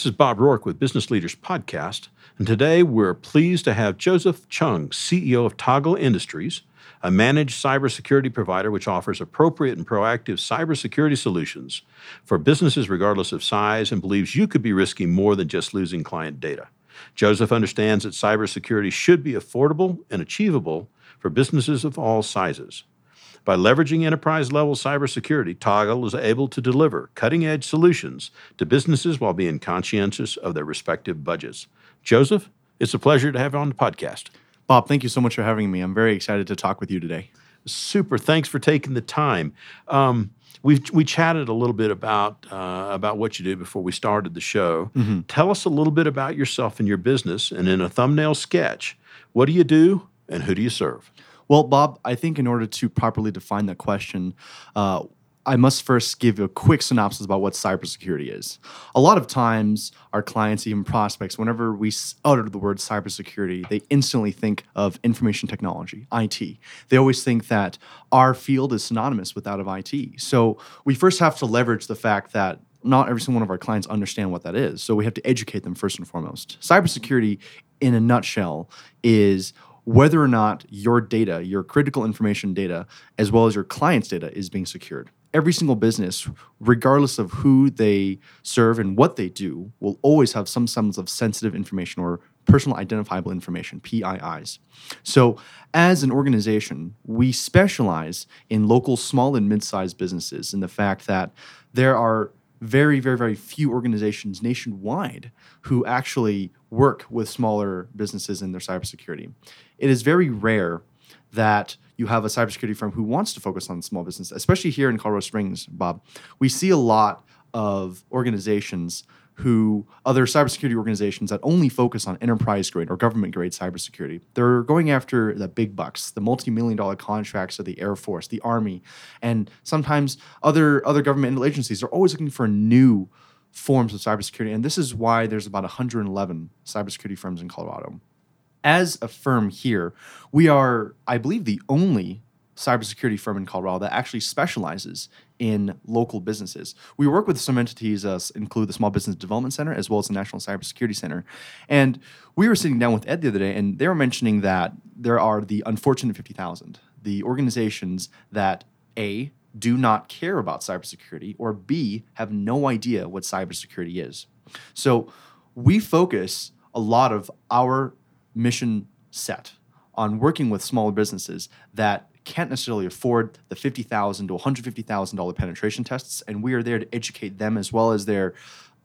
This is Bob Rourke with Business Leaders Podcast, and today we're pleased to have Joseph Chung, CEO of Toggle Industries, a managed cybersecurity provider which offers appropriate and proactive cybersecurity solutions for businesses regardless of size and believes you could be risking more than just losing client data. Joseph understands that cybersecurity should be affordable and achievable for businesses of all sizes. By leveraging enterprise level cybersecurity, Toggle is able to deliver cutting edge solutions to businesses while being conscientious of their respective budgets. Joseph, it's a pleasure to have you on the podcast. Bob, thank you so much for having me. I'm very excited to talk with you today. Super. Thanks for taking the time. Um, we we chatted a little bit about uh, about what you do before we started the show. Mm-hmm. Tell us a little bit about yourself and your business, and in a thumbnail sketch, what do you do and who do you serve? Well, Bob, I think in order to properly define that question, uh, I must first give a quick synopsis about what cybersecurity is. A lot of times, our clients, even prospects, whenever we utter the word cybersecurity, they instantly think of information technology, IT. They always think that our field is synonymous with that of IT. So we first have to leverage the fact that not every single one of our clients understand what that is. So we have to educate them first and foremost. Cybersecurity, in a nutshell, is whether or not your data, your critical information data, as well as your client's data, is being secured. Every single business, regardless of who they serve and what they do, will always have some semblance of sensitive information or personal identifiable information, PIIs. So, as an organization, we specialize in local small and mid sized businesses in the fact that there are very, very, very few organizations nationwide who actually work with smaller businesses in their cybersecurity. It is very rare that you have a cybersecurity firm who wants to focus on small business, especially here in Colorado Springs, Bob. We see a lot of organizations who other cybersecurity organizations that only focus on enterprise grade or government grade cybersecurity. They're going after the big bucks, the multi-million dollar contracts of the Air Force, the Army, and sometimes other other government agencies. They're always looking for new forms of cybersecurity, and this is why there's about 111 cybersecurity firms in Colorado. As a firm here, we are, I believe, the only cybersecurity firm in Colorado that actually specializes in local businesses. We work with some entities, uh, include the Small Business Development Center as well as the National Cybersecurity Center. And we were sitting down with Ed the other day, and they were mentioning that there are the unfortunate 50,000, the organizations that A, do not care about cybersecurity, or B, have no idea what cybersecurity is. So we focus a lot of our mission set on working with smaller businesses that can't necessarily afford the 50,000 to $150,000 penetration tests. And we are there to educate them as well as their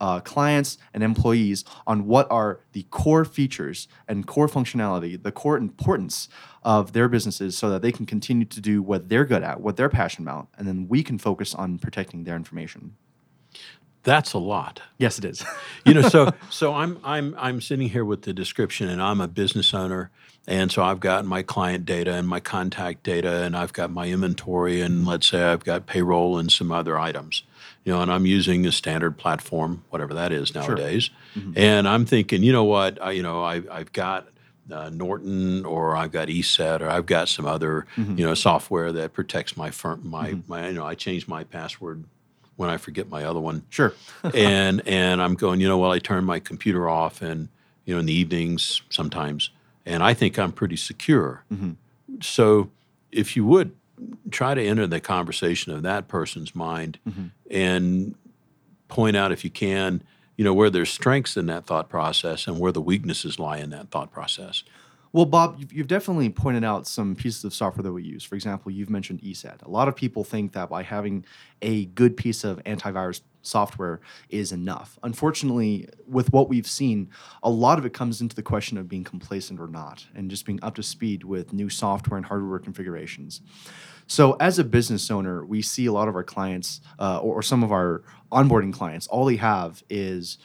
uh, clients and employees on what are the core features and core functionality, the core importance of their businesses so that they can continue to do what they're good at, what they're passionate about, and then we can focus on protecting their information. That's a lot. Yes, it is. you know, so so I'm I'm I'm sitting here with the description, and I'm a business owner, and so I've got my client data and my contact data, and I've got my inventory, and let's say I've got payroll and some other items, you know, and I'm using a standard platform, whatever that is nowadays, sure. mm-hmm. and I'm thinking, you know what, I, you know, I, I've got uh, Norton or I've got ESET or I've got some other mm-hmm. you know software that protects my firm my, mm-hmm. my you know I change my password when I forget my other one. Sure. and and I'm going, you know, well, I turn my computer off and you know in the evenings sometimes, and I think I'm pretty secure. Mm-hmm. So if you would try to enter the conversation of that person's mind mm-hmm. and point out if you can, you know, where there's strengths in that thought process and where the weaknesses lie in that thought process. Well, Bob, you've definitely pointed out some pieces of software that we use. For example, you've mentioned ESET. A lot of people think that by having a good piece of antivirus software is enough. Unfortunately, with what we've seen, a lot of it comes into the question of being complacent or not, and just being up to speed with new software and hardware configurations. So, as a business owner, we see a lot of our clients, uh, or some of our onboarding clients, all they have is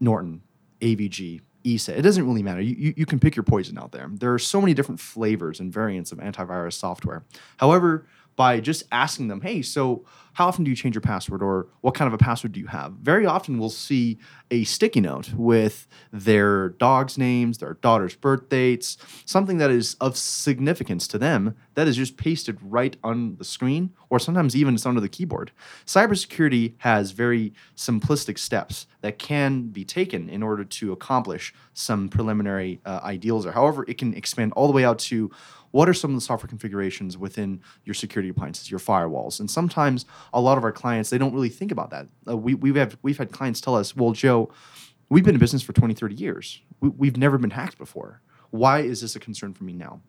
Norton, AVG, ESET. It doesn't really matter. You, you, you, can pick your poison out there. There are so many different flavors and variants of antivirus software. However, by just asking them, hey, so how often do you change your password or what kind of a password do you have? Very often we'll see a sticky note with their dog's names, their daughter's birth dates, something that is of significance to them that is just pasted right on the screen or sometimes even it's under the keyboard. Cybersecurity has very simplistic steps that can be taken in order to accomplish some preliminary uh, ideals or however it can expand all the way out to what are some of the software configurations within your security appliances, your firewalls? And sometimes a lot of our clients, they don't really think about that. Uh, we, we've, had, we've had clients tell us, well, Joe, we've been in business for 20, 30 years. We, we've never been hacked before. Why is this a concern for me now?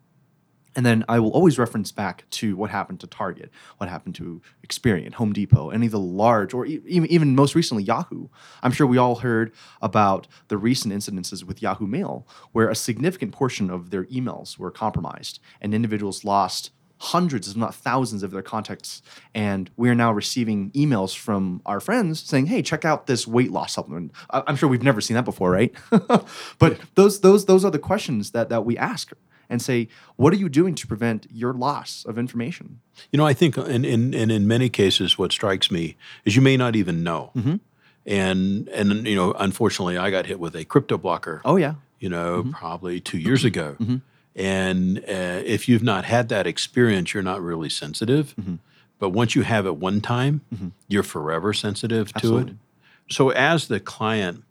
And then I will always reference back to what happened to Target, what happened to Experian, Home Depot, any of the large, or even, even most recently Yahoo. I'm sure we all heard about the recent incidences with Yahoo Mail, where a significant portion of their emails were compromised and individuals lost hundreds, if not thousands, of their contacts. And we're now receiving emails from our friends saying, "Hey, check out this weight loss supplement." I'm sure we've never seen that before, right? but those those those are the questions that that we ask and say, what are you doing to prevent your loss of information? You know, I think, in, in, in many cases, what strikes me is you may not even know. Mm-hmm. And, and, you know, unfortunately, I got hit with a CryptoLocker. Oh, yeah. You know, mm-hmm. probably two years ago. Mm-hmm. And uh, if you've not had that experience, you're not really sensitive. Mm-hmm. But once you have it one time, mm-hmm. you're forever sensitive Absolutely. to it. So, as the client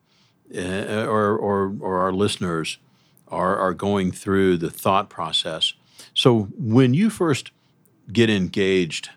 uh, or, or, or our listeners, are, are going through the thought process. So when you first get engaged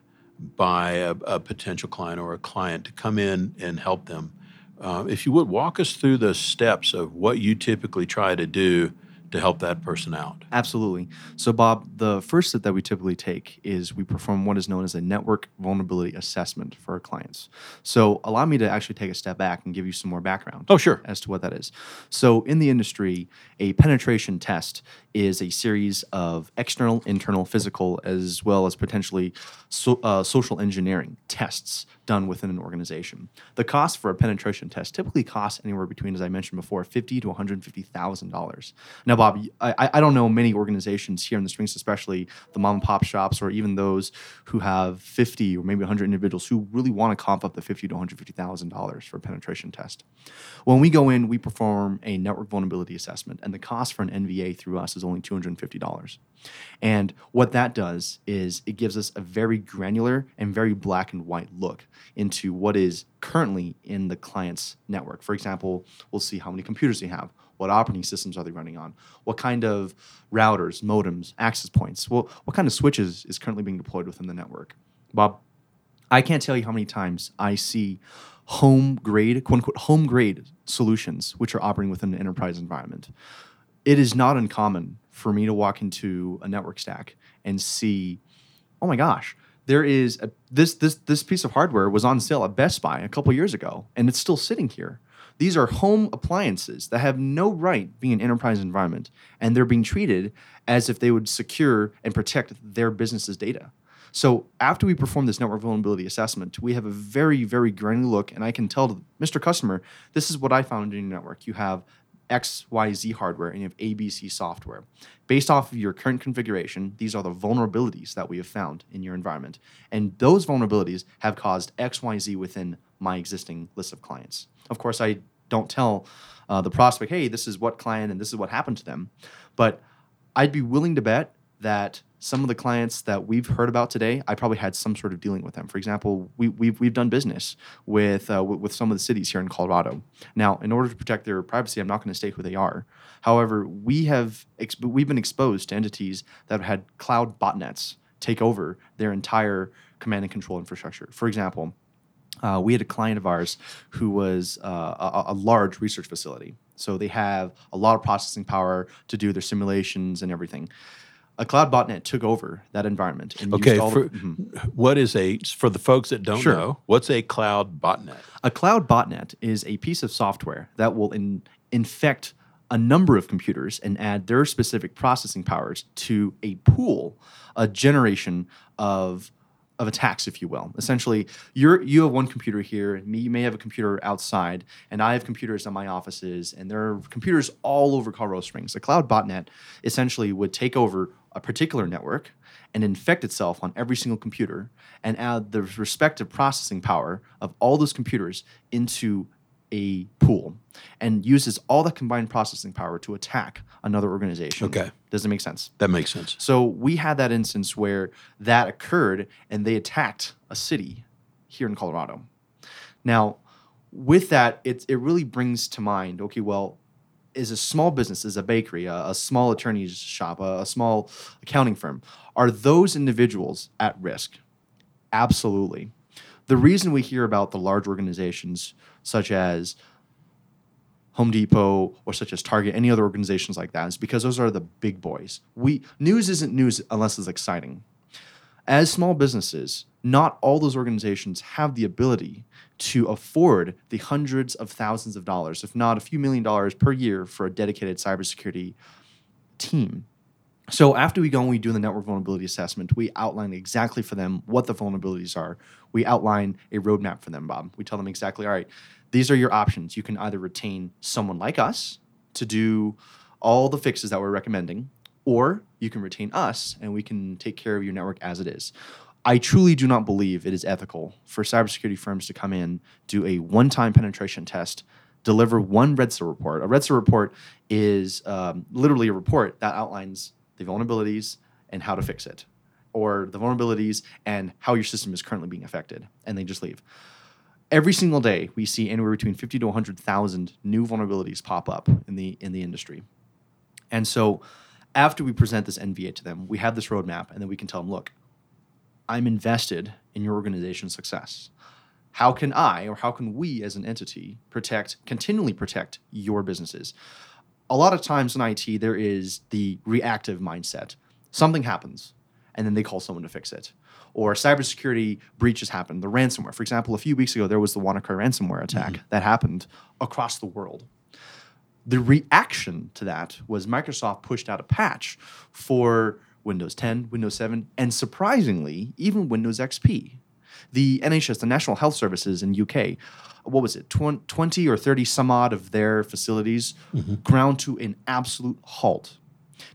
by a, a potential client or a client to come in and help them, uh, if you would walk us through the steps of what you typically try to do to help that person out. Absolutely. So, Bob, the first step that we typically take is we perform what is known as a network vulnerability assessment for our clients. So, allow me to actually take a step back and give you some more background. Oh, sure. As to what that is. So, in the industry, a penetration test is a series of external, internal, physical, as well as potentially so, uh, social engineering tests done within an organization. The cost for a penetration test typically costs anywhere between, as I mentioned before, fifty to one hundred fifty thousand dollars. Now, Bob, I, I don't know many organizations here in the Springs, especially the mom and pop shops, or even those who have fifty or maybe one hundred individuals who really want to cough up the fifty to one hundred fifty thousand dollars for a penetration test. When we go in, we perform a network vulnerability assessment, and the cost for an NVA through us is only two hundred fifty dollars. And what that does is it gives us a very granular and very black and white look into what is currently in the client's network. For example, we'll see how many computers they have, what operating systems are they running on, what kind of routers, modems, access points, well, what kind of switches is currently being deployed within the network. Bob, I can't tell you how many times I see home grade, quote unquote, home grade solutions which are operating within an enterprise environment. It is not uncommon for me to walk into a network stack and see, oh my gosh, there is a, this this this piece of hardware was on sale at Best Buy a couple years ago, and it's still sitting here. These are home appliances that have no right being an enterprise environment, and they're being treated as if they would secure and protect their business's data. So after we perform this network vulnerability assessment, we have a very, very granular look, and I can tell Mr. Customer, this is what I found in your network. You have XYZ hardware and you have ABC software. Based off of your current configuration, these are the vulnerabilities that we have found in your environment. And those vulnerabilities have caused XYZ within my existing list of clients. Of course, I don't tell uh, the prospect, hey, this is what client and this is what happened to them. But I'd be willing to bet that some of the clients that we've heard about today, I probably had some sort of dealing with them. For example, we, we've, we've done business with, uh, with some of the cities here in Colorado. Now, in order to protect their privacy, I'm not going to state who they are. However, we have ex- we've been exposed to entities that have had cloud botnets take over their entire command and control infrastructure. For example, uh, we had a client of ours who was uh, a, a large research facility. So they have a lot of processing power to do their simulations and everything a cloud botnet took over that environment. And okay, for, mm-hmm. what is a for the folks that don't sure. know? What's a cloud botnet? A cloud botnet is a piece of software that will in, infect a number of computers and add their specific processing powers to a pool, a generation of of attacks, if you will. Essentially, you're you have one computer here, me you may have a computer outside, and I have computers in my offices, and there are computers all over Colorado Springs. A cloud botnet essentially would take over a particular network and infect itself on every single computer and add the respective processing power of all those computers into a pool and uses all that combined processing power to attack another organization. Okay. Does it make sense? That makes sense. So we had that instance where that occurred and they attacked a city here in Colorado. Now, with that, it, it really brings to mind okay, well, is a small business, is a bakery, a, a small attorney's shop, a, a small accounting firm, are those individuals at risk? Absolutely. The reason we hear about the large organizations such as Home Depot or such as Target, any other organizations like that, is because those are the big boys. We news isn't news unless it's exciting. As small businesses, not all those organizations have the ability to afford the hundreds of thousands of dollars, if not a few million dollars per year, for a dedicated cybersecurity team. So after we go and we do the network vulnerability assessment, we outline exactly for them what the vulnerabilities are. We outline a roadmap for them, Bob. We tell them exactly, all right, these are your options. You can either retain someone like us to do all the fixes that we're recommending, or you can retain us and we can take care of your network as it is. I truly do not believe it is ethical for cybersecurity firms to come in, do a one time penetration test, deliver one red REDSA report. A red REDSA report is um, literally a report that outlines the vulnerabilities and how to fix it, or the vulnerabilities and how your system is currently being affected, and they just leave. Every single day, we see anywhere between 50 to 100,000 new vulnerabilities pop up in the in the industry. And so, after we present this NVA to them, we have this roadmap, and then we can tell them, look, I'm invested in your organization's success. How can I, or how can we as an entity, protect, continually protect your businesses? a lot of times in IT, there is the reactive mindset. Something happens, and then they call someone to fix it. Or cybersecurity breaches happen, the ransomware. For example, a few weeks ago, there was the WannaCry ransomware attack mm-hmm. that happened across the world. The reaction to that was Microsoft pushed out a patch for Windows 10, Windows 7, and surprisingly, even Windows XP. The NHS, the National Health Services in UK, what was it, 20 or 30 some odd of their facilities mm-hmm. ground to an absolute halt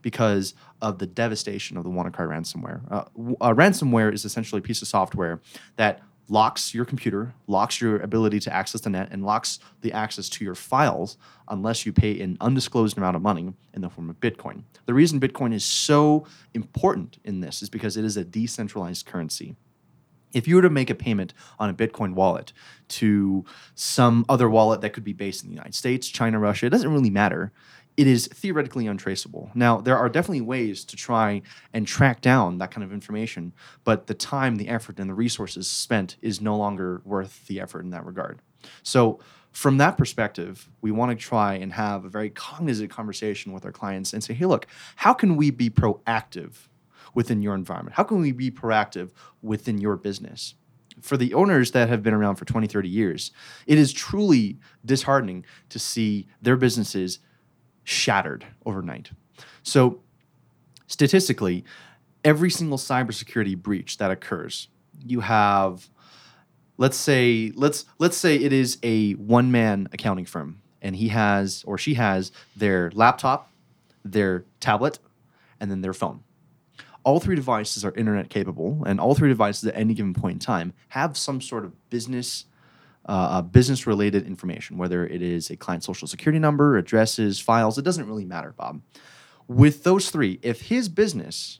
because of the devastation of the WannaCry ransomware. Uh, ransomware is essentially a piece of software that locks your computer, locks your ability to access the net, and locks the access to your files unless you pay an undisclosed amount of money in the form of Bitcoin. The reason Bitcoin is so important in this is because it is a decentralized currency if you were to make a payment on a Bitcoin wallet to some other wallet that could be based in the United States, China, Russia, it doesn't really matter. It is theoretically untraceable. Now, there are definitely ways to try and track down that kind of information, but the time, the effort, and the resources spent is no longer worth the effort in that regard. So, from that perspective, we want to try and have a very cognizant conversation with our clients and say, hey, look, how can we be proactive within your environment? How can we be proactive within your business? For the owners that have been around for 20, 30 years, it is truly disheartening to see their businesses shattered overnight. So, statistically, every single cybersecurity breach that occurs, you have let's say let's let's say it is a one man accounting firm and he has or she has their laptop, their tablet, and then their phone all three devices are internet capable, and all three devices at any given point in time have some sort of business. Uh, business related information, whether it is a client social security number, addresses, files, it doesn't really matter, Bob. With those three, if his business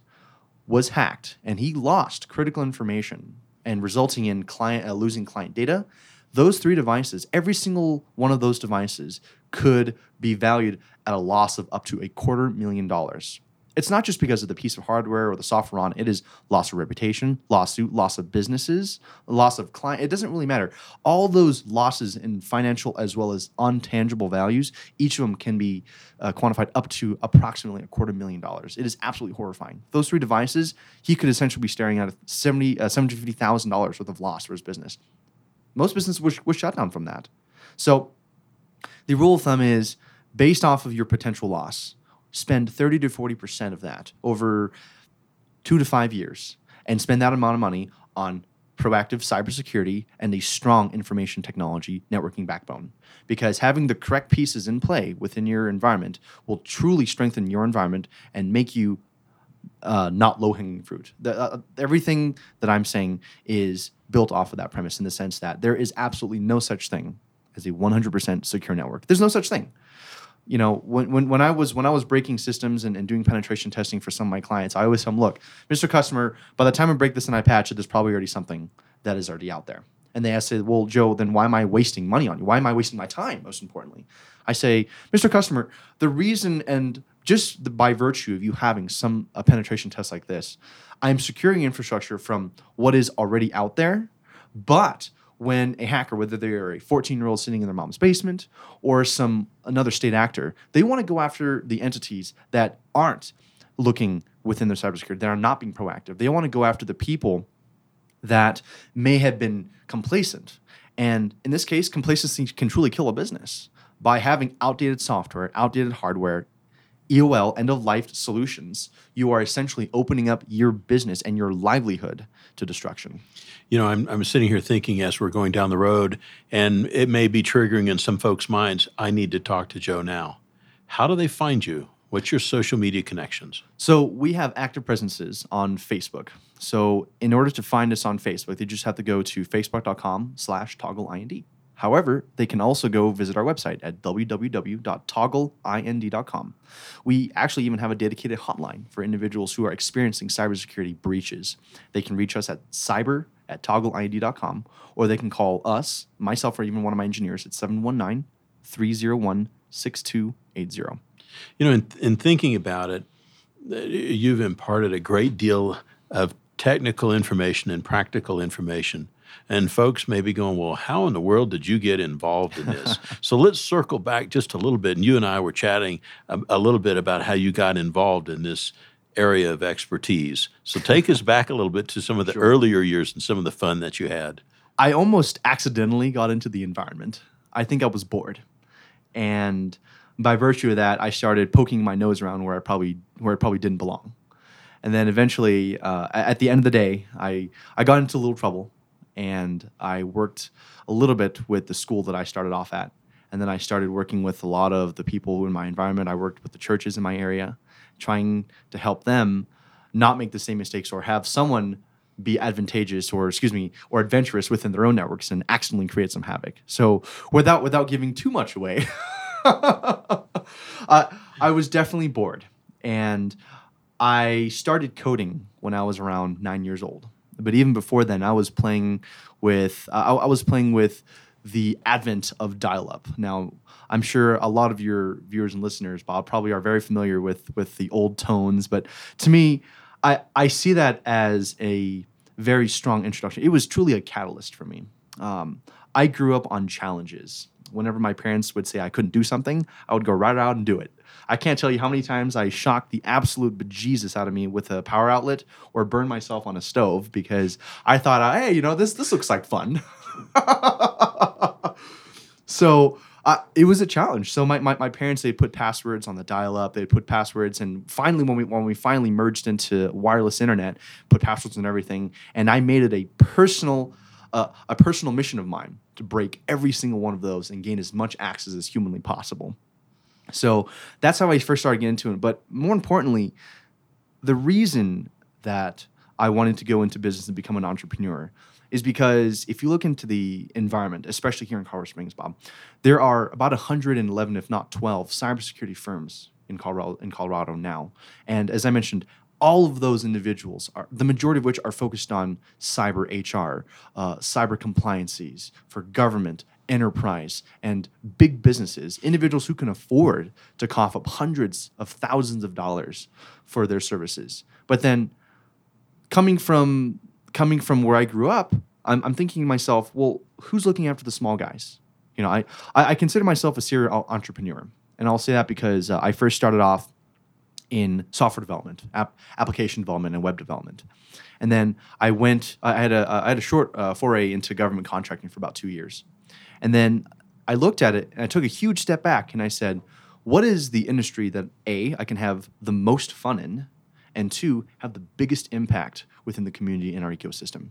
was hacked and he lost critical information and resulting in client uh, losing client data, those three devices, every single one of those devices could be valued at a loss of up to a quarter million dollars it's not just because of the piece of hardware or the software on it. Is loss of reputation lawsuit loss of businesses loss of client it doesn't really matter. All those losses in financial as well as untangible values each of them can be uh, quantified up to approximately a quarter million dollars. It is absolutely horrifying. Those three devices he could essentially be staring at 70 uh, $750000 worth of loss for his business. Most businesses were, was shut down from that. So the rule of thumb is based off of your potential loss spend 30 to 40% of that over two to five years and spend that amount of money on proactive cybersecurity and a strong information technology networking backbone. Because having the correct pieces in play within your environment will truly strengthen your environment and make you uh, not low hanging fruit. The, uh, everything that I'm saying is built off of that premise in the sense that there is absolutely no such thing as a 100% secure network. There's no such thing. You know, when, when, when I was when I was breaking systems and, and doing penetration testing for some of my clients, I always tell them, look, Mr. Customer, by the time I break this and I patch it, there's probably already something that is already out there. And they ask, well, Joe, then why am I wasting money on you? Why am I wasting my time, most importantly? I say, Mr. Customer, the reason and just the, by virtue of you having some a penetration test like this, I'm securing infrastructure from what is already out there, but when a hacker, whether they're a 14 year old sitting in their mom's basement or some another state actor, they want to go after the entities that aren't looking within their cybersecurity, that are not being proactive. They want to go after the people that may have been complacent. And in this case, complacency can truly kill a business by having outdated software, outdated hardware, EOL, end of life solutions, you are essentially opening up your business and your livelihood to destruction. You know, I'm, I'm sitting here thinking as we're going down the road, and it may be triggering in some folks' minds, I need to talk to Joe now. How do they find you? What's your social media connections? So we have active presences on Facebook. So in order to find us on Facebook, they just have to go to facebook.com slash toggleind. However, they can also go visit our website at www.toggleind.com. We actually even have a dedicated hotline for individuals who are experiencing cybersecurity breaches. They can reach us at cyber at toggleind.com or they can call us, myself, or even one of my engineers at 719 301 6280. You know, in, in thinking about it, uh, you've imparted a great deal of technical information and practical information and folks may be going, well, how in the world did you get involved in this? so let's circle back just a little bit. And you and I were chatting a, a little bit about how you got involved in this area of expertise. So take us back a little bit to some of the sure. earlier years and some of the fun that you had. I almost accidentally got into the environment. I think I was bored. And by virtue of that, I started poking my nose around where I probably where it probably didn't belong. And then eventually, uh, at the end of the day, I, I got into a little trouble and I worked a little bit with the school that I started off at. And then I started working with a lot of the people in my environment. I worked with the churches in my area, trying to help them not make the same mistakes or have someone be advantageous or excuse me or adventurous within their own networks and accidentally create some havoc. So without without giving too much away, uh, I was definitely bored, and I started coding when I was around nine years old. But even before then, I was playing with I, I was playing with the advent of dial-up. Now, I'm sure a lot of your viewers and listeners, Bob, probably are very familiar with with the old tones. But to me, I I see that as a very strong introduction. It was truly a catalyst for me. Um, I grew up on challenges. Whenever my parents would say I couldn't do something, I would go right out and do it. I can't tell you how many times I shocked the absolute bejesus out of me with a power outlet or burned myself on a stove because I thought, hey, you know, this this looks like fun. so uh, it was a challenge. So my, my, my parents they put passwords on the dial up. They put passwords, and finally when we when we finally merged into wireless internet, put passwords and everything. And I made it a personal uh, a personal mission of mine to break every single one of those and gain as much access as humanly possible. So that's how I first started getting into it. But more importantly, the reason that I wanted to go into business and become an entrepreneur is because if you look into the environment, especially here in Colorado Springs, Bob, there are about 111, if not 12, cybersecurity firms in Colorado, in Colorado now. And as I mentioned, all of those individuals are the majority of which are focused on cyber HR, uh, cyber compliances for government enterprise and big businesses, individuals who can afford to cough up hundreds of thousands of dollars for their services. But then coming from coming from where I grew up, I'm, I'm thinking to myself, well, who's looking after the small guys? You know, I, I, consider myself a serial entrepreneur. And I'll say that because uh, I first started off in software development, app, application development, and web development. And then I went, I had a, I had a short uh, foray into government contracting for about two years. And then I looked at it and I took a huge step back and I said, what is the industry that A, I can have the most fun in, and two, have the biggest impact within the community and our ecosystem?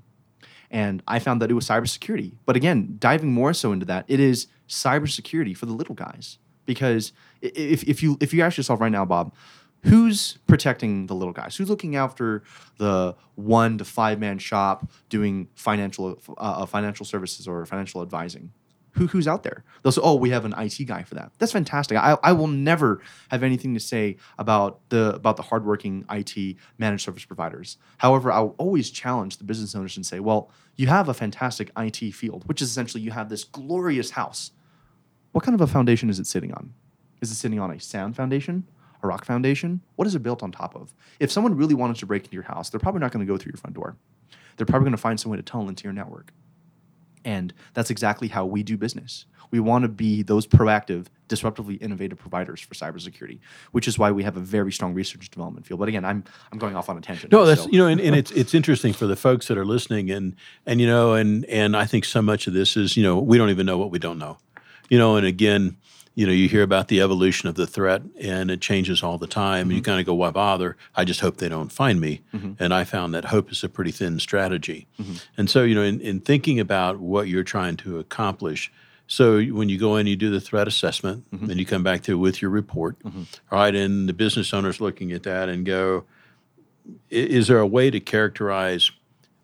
And I found that it was cybersecurity. But again, diving more so into that, it is cybersecurity for the little guys. Because if, if you if you ask yourself right now, Bob, who's protecting the little guys? Who's looking after the one to five man shop doing financial uh, uh, financial services or financial advising? Who, who's out there? They'll say, "Oh, we have an IT guy for that." That's fantastic. I, I will never have anything to say about the about the hardworking IT managed service providers. However, I will always challenge the business owners and say, "Well, you have a fantastic IT field, which is essentially you have this glorious house. What kind of a foundation is it sitting on? Is it sitting on a sand foundation, a rock foundation? What is it built on top of? If someone really wanted to break into your house, they're probably not going to go through your front door. They're probably going to find some way to tunnel into your network. And that's exactly how we do business. We want to be those proactive, disruptively innovative providers for cybersecurity, which is why we have a very strong research and development field. But again, I'm I'm going off on a tangent. No, that's so- you know, and, and it's it's interesting for the folks that are listening, and and you know, and and I think so much of this is you know we don't even know what we don't know, you know, and again, you know, you hear about the evolution of the threat, and it changes all the time, you Mm-hmm. kind of go, why bother? I just hope they don't find me, and I found that hope is a pretty thin strategy, Mm-hmm. and so you know, in, in thinking about what you're trying to accomplish. So when you go in, you do the threat assessment, Mm-hmm. and you come back to with your report, all right, and the business owner's looking at that and go, is there a way to characterize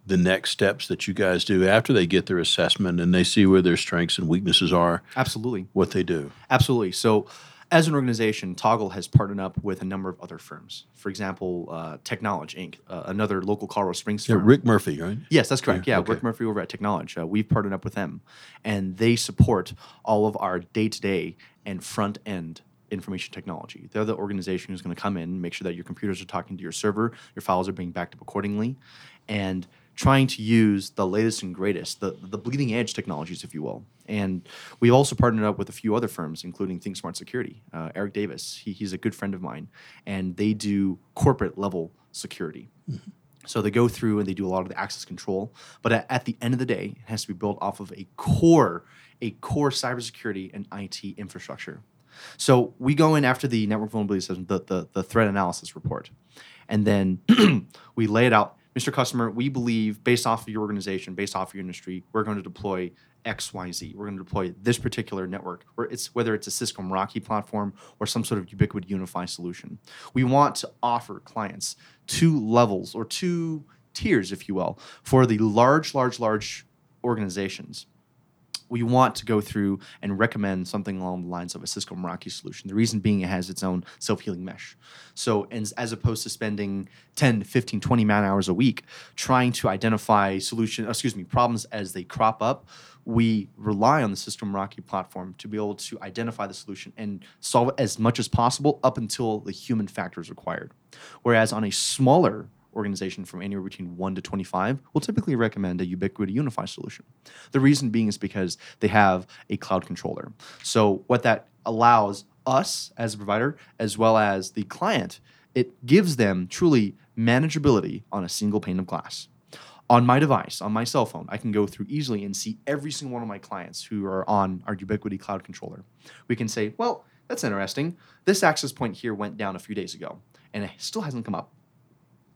the next steps that you guys do after they get their assessment and they see where their strengths and weaknesses are, absolutely. what they do? Absolutely. So, as an organization, Toggle has partnered up with a number of other firms. For example, uh, Technology Inc., uh, another local Colorado Springs Yeah. Rick Murphy, right? Yes, that's correct. Yeah, Yeah, okay. Rick Murphy over at Technology. Uh, we've partnered up with them, and they support all of our day to day and front end information technology. They're the organization who's going to come in, make sure that your computers are talking to your server, your files are being backed up accordingly, and trying to use the latest and greatest, the, the bleeding edge technologies, if you will. And we've also partnered up with a few other firms, including Think Smart Security. Uh, Eric Davis, he, he's a good friend of mine, and they do corporate level security. So they go through and they do a lot of the access control, but at, at the end of the day, it has to be built off of a core, a core cybersecurity and IT infrastructure. So we go in after the network vulnerability assessment, the, the, the threat analysis report, and then we lay it out. Mr. Customer, we believe based off of your organization, based off of your industry, we're going to deploy XYZ. We're going to deploy this particular network, it's whether it's a Cisco Meraki platform or some sort of Ubiquiti UniFi solution. We want to offer clients two levels or two tiers, if you will, for the large, large, large organizations we want to go through and recommend something along the lines of a Cisco Meraki solution. The reason being it has its own self-healing mesh. So as, as opposed to spending 10, 15, 20 man hours a week trying to identify solution, excuse me, problems as they crop up, we rely on the Cisco Meraki platform to be able to identify the solution and solve it as much as possible up until the human factor is required. Whereas on a smaller organization from anywhere between 1 to 25 will typically recommend a Ubiquiti UniFi solution. The reason being is because they have a cloud controller. So what that allows us as a provider as well as the client, it gives them truly manageability on a single pane of glass. On my device, on my cell phone, I can go through easily and see every single one of my clients who are on our Ubiquiti cloud controller. We can say, well, that's interesting. This access point here went down a few days ago and it still hasn't come up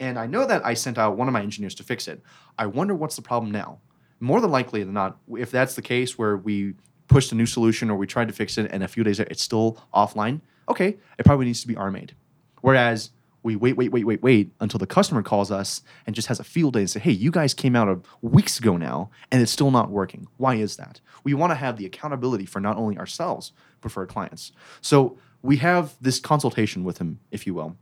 and I know that I sent out one of my engineers to fix it. I wonder what's the problem now. More than likely than not, if that's the case where we pushed a new solution or we tried to fix it and a few days later it's still offline, okay, it probably needs to be RMA'd. Whereas we wait, wait, wait, wait, wait until the customer calls us and just has a field day and say, hey, you guys came out of weeks ago now and it's still not working. Why is that? We want to have the accountability for not only ourselves, but for our clients. So we have this consultation with him, if you will,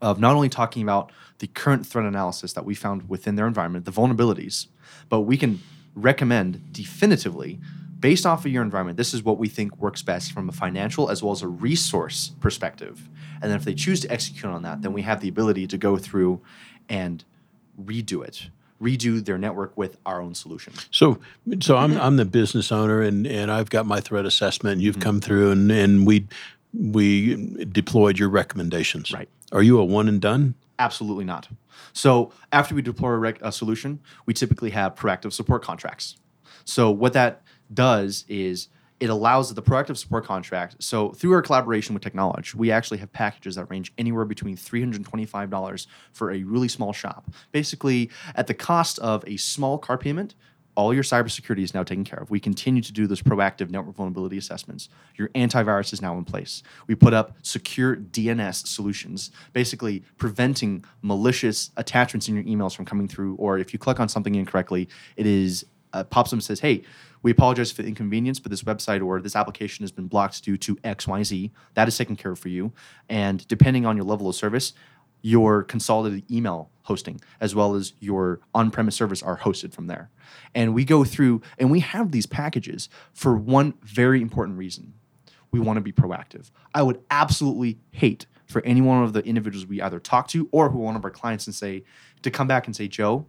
of not only talking about the current threat analysis that we found within their environment, the vulnerabilities, but we can recommend definitively, based off of your environment, this is what we think works best from a financial as well as a resource perspective. And then if they choose to execute on that, then we have the ability to go through and redo it, redo their network with our own solution. So, so I'm I'm the business owner, and and I've got my threat assessment. And Mm-hmm. you've come through, and and we we deployed your recommendations. Right. Are you a one and done? Absolutely not. So after we deploy a, rec- a solution, we typically have proactive support contracts. So what that does is it allows the proactive support contract. So through our collaboration with Technology, we actually have packages that range anywhere between $325 for a really small shop. Basically, at the cost of a small car payment, all your cybersecurity is now taken care of. We continue to do those proactive network vulnerability assessments. Your antivirus is now in place. We put up secure DNS solutions, basically preventing malicious attachments in your emails from coming through. Or if you click on something incorrectly, it is uh, pops up and says, "Hey, we apologize for the inconvenience, but this website or this application has been blocked due to X, Y, Z. That is taken care of for you. And depending on your level of service, your consolidated email hosting as well as your on-premise service are hosted from there. And we go through and we have these packages for one very important reason. We want to be proactive. I would absolutely hate for any one of the individuals we either talk to or who are one of our clients and say to come back and say, Joe,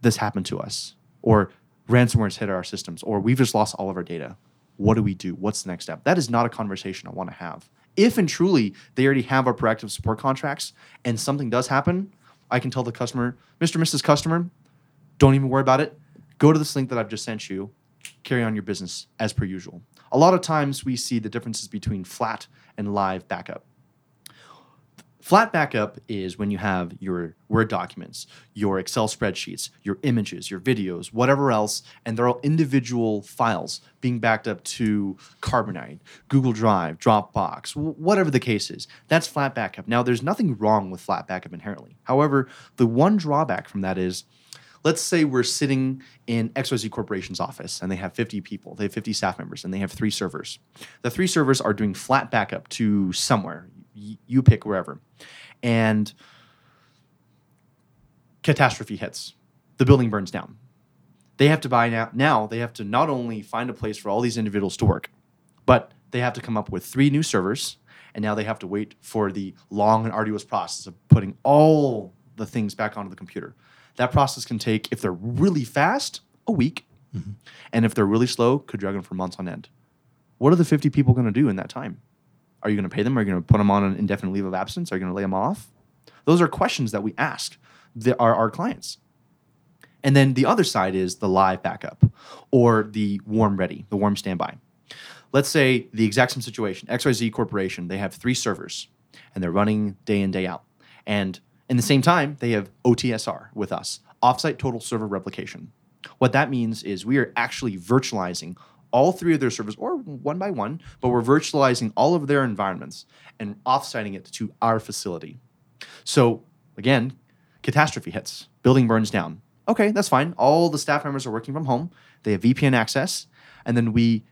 this happened to us, or ransomware's hit our systems, or we've just lost all of our data. What do we do? What's the next step? That is not a conversation I want to have. If and truly they already have our proactive support contracts and something does happen, I can tell the customer, Mr. Mrs. Customer, don't even worry about it. Go to this link that I've just sent you. Carry on your business as per usual. A lot of times we see the differences between flat and live backup. Flat backup is when you have your Word documents, your Excel spreadsheets, your images, your videos, whatever else, and they're all individual files being backed up to Carbonite, Google Drive, Dropbox, whatever the case is. That's flat backup. Now, there's nothing wrong with flat backup inherently. However, the one drawback from that is let's say we're sitting in XYZ Corporation's office and they have 50 people, they have 50 staff members, and they have three servers. The three servers are doing flat backup to somewhere you pick wherever. And catastrophe hits. The building burns down. They have to buy now. Now they have to not only find a place for all these individuals to work, but they have to come up with three new servers. And now they have to wait for the long and arduous process of putting all the things back onto the computer. That process can take, if they're really fast, a week. Mm-hmm. And if they're really slow, could drag on for months on end. What are the 50 people going to do in that time? Are you going to pay them? Are you going to put them on an indefinite leave of absence? Are you going to lay them off? Those are questions that we ask the, our, our clients. And then the other side is the live backup or the warm ready, the warm standby. Let's say the exact same situation XYZ Corporation, they have three servers and they're running day in, day out. And in the same time, they have OTSR with us, offsite total server replication. What that means is we are actually virtualizing all three of their servers, or one by one, but we're virtualizing all of their environments and offsiting it to our facility. So again, catastrophe hits, building burns down. Okay, that's fine. All the staff members are working from home. They have VPN access, and then we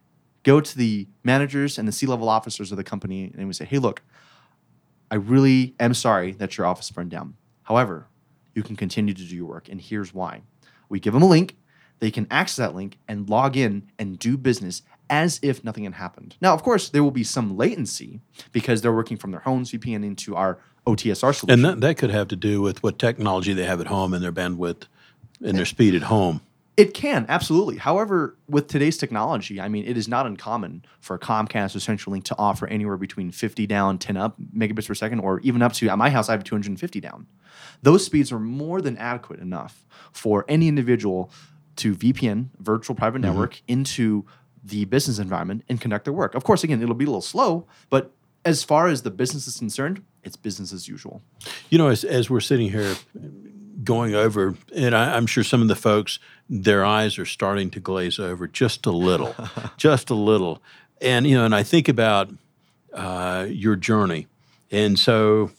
go to the managers and the C-level officers of the company, and we say, "Hey, look, I really am sorry that your office burned down. However, you can continue to do your work, and here's why." We give them a link they can access that link and log in and do business as if nothing had happened. Now, of course, there will be some latency because they're working from their homes VPN into our OTSR solution. And that, that could have to do with what technology they have at home and their bandwidth and their speed at home. It can, absolutely. However, with today's technology, I mean, it is not uncommon for Comcast or CenturyLink to offer anywhere between 50 down, 10 up megabits per second, or even up to, at my house, I have 250 down. Those speeds are more than adequate enough for any individual to VPN, virtual private mm-hmm. network, into the business environment and conduct their work. Of course, again, it'll be a little slow, but as far as the business is concerned, it's business as usual. You know, as, as we're sitting here going over, and I, am sure some of the folks, their eyes are starting to glaze over just a little, just a little. And, you know, and I think about uh, your journey. And so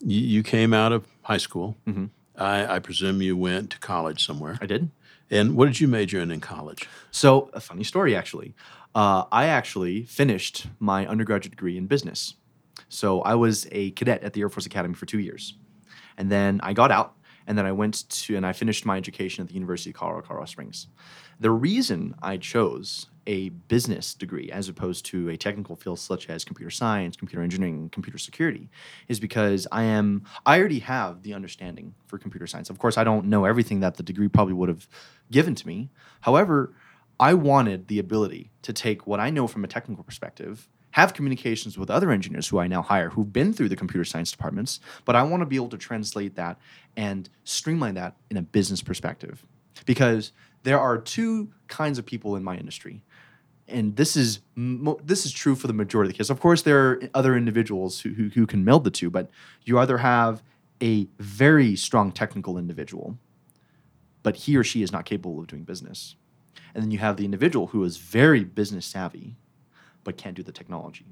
you, you, came out of high school. Mm-hmm. I, I presume you went to college somewhere. I did. And what did you major in in college? So, a funny story actually. Uh, I actually finished my undergraduate degree in business. So, I was a cadet at the Air Force Academy for two years. And then I got out, and then I went to, and I finished my education at the University of Colorado, Colorado Springs. The reason I chose a business degree as opposed to a technical field such as computer science, computer engineering, computer security is because I am I already have the understanding for computer science. Of course, I don't know everything that the degree probably would have given to me. However, I wanted the ability to take what I know from a technical perspective, have communications with other engineers who I now hire who've been through the computer science departments, but I want to be able to translate that and streamline that in a business perspective. Because there are two kinds of people in my industry and this is this is true for the majority of the cases. Of course, there are other individuals who, who, who can meld the two, but you either have a very strong technical individual, but he or she is not capable of doing business. And then you have the individual who is very business savvy, but can't do the technology.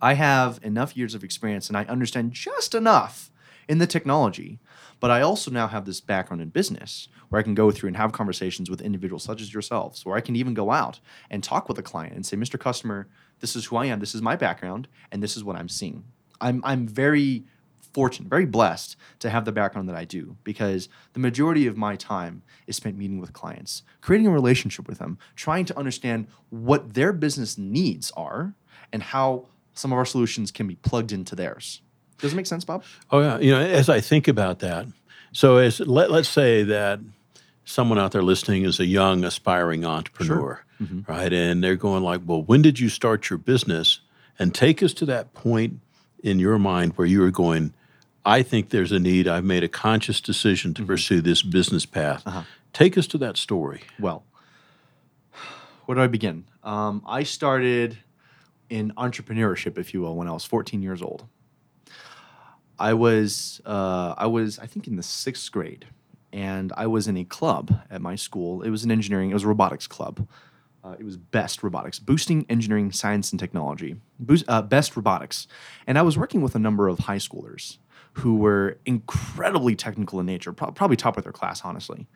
I have enough years of experience and I understand just enough in the technology, but I also now have this background in business where I can go through and have conversations with individuals such as yourselves, where I can even go out and talk with a client and say, Mr. Customer, this is who I am, this is my background, and this is what I'm seeing. I'm, I'm very fortunate, very blessed to have the background that I do because the majority of my time is spent meeting with clients, creating a relationship with them, trying to understand what their business needs are and how some of our solutions can be plugged into theirs. Does it make sense, Bob? Oh yeah, you know, as I think about that, so as let, let's say that someone out there listening is a young aspiring entrepreneur, Mm-hmm. right? And they're going like, "Well, when did you start your business?" And take us to that point in your mind where you were going, "I think there's a need. I've made a conscious decision Mm-hmm. to pursue this business path." Uh-huh. Take us to that story. Well, where do I begin? Um, I started in entrepreneurship, if you will, when I was 14 years old. I was, uh, I was, I think, in the sixth grade, and I was in a club at my school. It was an engineering, it was a robotics club. Uh, it was Best Robotics, Boosting Engineering, Science, and Technology. Boost, uh, Best Robotics, and I was working with a number of high schoolers who were incredibly technical in nature, prob- probably top of their class, honestly.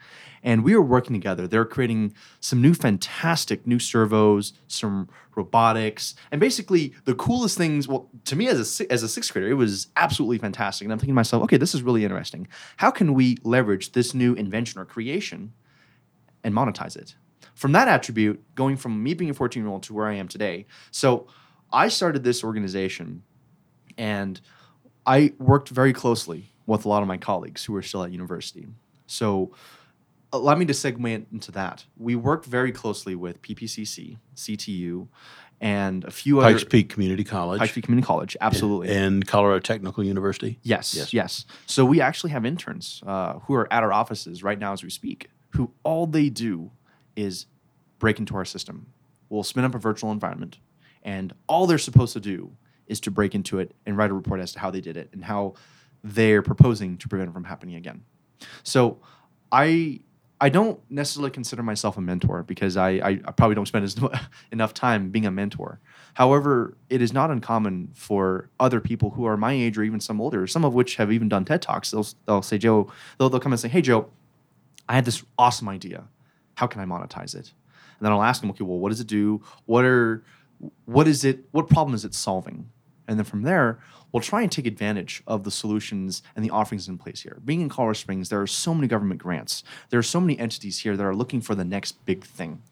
And we were working together. They were creating some new, fantastic new servos, some robotics, and basically the coolest things. Well, to me as a as a sixth grader, it was absolutely fantastic. And I'm thinking to myself, okay, this is really interesting. How can we leverage this new invention or creation and monetize it? From that attribute, going from me being a 14 year old to where I am today. So I started this organization and I worked very closely with a lot of my colleagues who were still at university. So allow me to segment into that. We worked very closely with PPCC, CTU, and a few Pikes other Peak Community College Pikes Peak Community College. Absolutely. and Colorado Technical University. Yes, Yes. yes, So we actually have interns uh, who are at our offices right now as we speak, who all they do is break into our system. We'll spin up a virtual environment, and all they're supposed to do is to break into it and write a report as to how they did it and how they're proposing to prevent it from happening again. So I I don't necessarily consider myself a mentor because I, I, I probably don't spend as enough time being a mentor. However, it is not uncommon for other people who are my age or even some older, some of which have even done TED Talks. They'll, they'll say, Joe, they'll, they'll come and say, Hey, Joe, I had this awesome idea. How can I monetize it? And then I'll ask them, okay, well, what does it do? What are what is it? What problem is it solving? And then from there, we'll try and take advantage of the solutions and the offerings in place here. Being in Colorado Springs, there are so many government grants. There are so many entities here that are looking for the next big thing.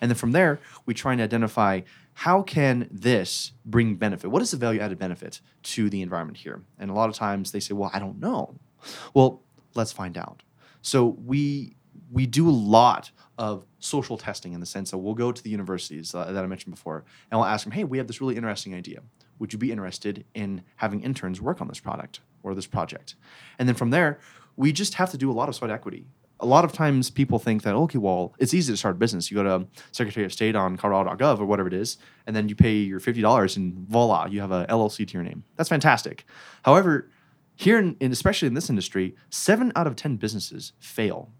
And then from there, we try and identify how can this bring benefit? What is the value added benefit to the environment here? And a lot of times they say, well, I don't know. Well, let's find out. So we we do a lot of social testing in the sense that we'll go to the universities uh, that I mentioned before and we'll ask them, hey, we have this really interesting idea. Would you be interested in having interns work on this product or this project? And then from there, we just have to do a lot of sweat equity. A lot of times people think that, okay, well, it's easy to start a business. You go to Secretary of State on Colorado.gov or whatever it is, and then you pay your $50 and voila, you have a LLC to your name. That's fantastic. However, here, in, especially in this industry, seven out of 10 businesses fail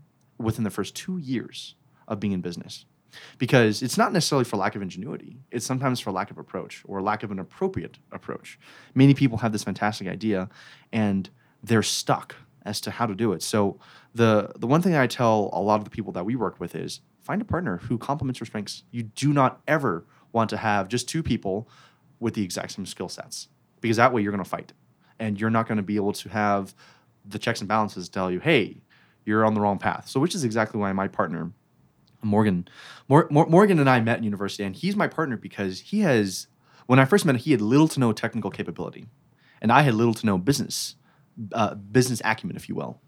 within the first two years of being in business. Because it's not necessarily for lack of ingenuity. It's sometimes for lack of approach or lack of an appropriate approach. Many people have this fantastic idea and they're stuck as to how to do it. So the the one thing i tell a lot of the people that we work with is find a partner who complements your strengths. You do not ever want to have just two people with the exact same skill sets because that way you're going to fight and you're not going to be able to have the checks and balances tell you hey you're on the wrong path. So, which is exactly why my partner, Morgan, Mor- Mor- Morgan and I met in university, and he's my partner because he has, when I first met him, he had little to no technical capability, and I had little to no business, uh, business acumen, if you will.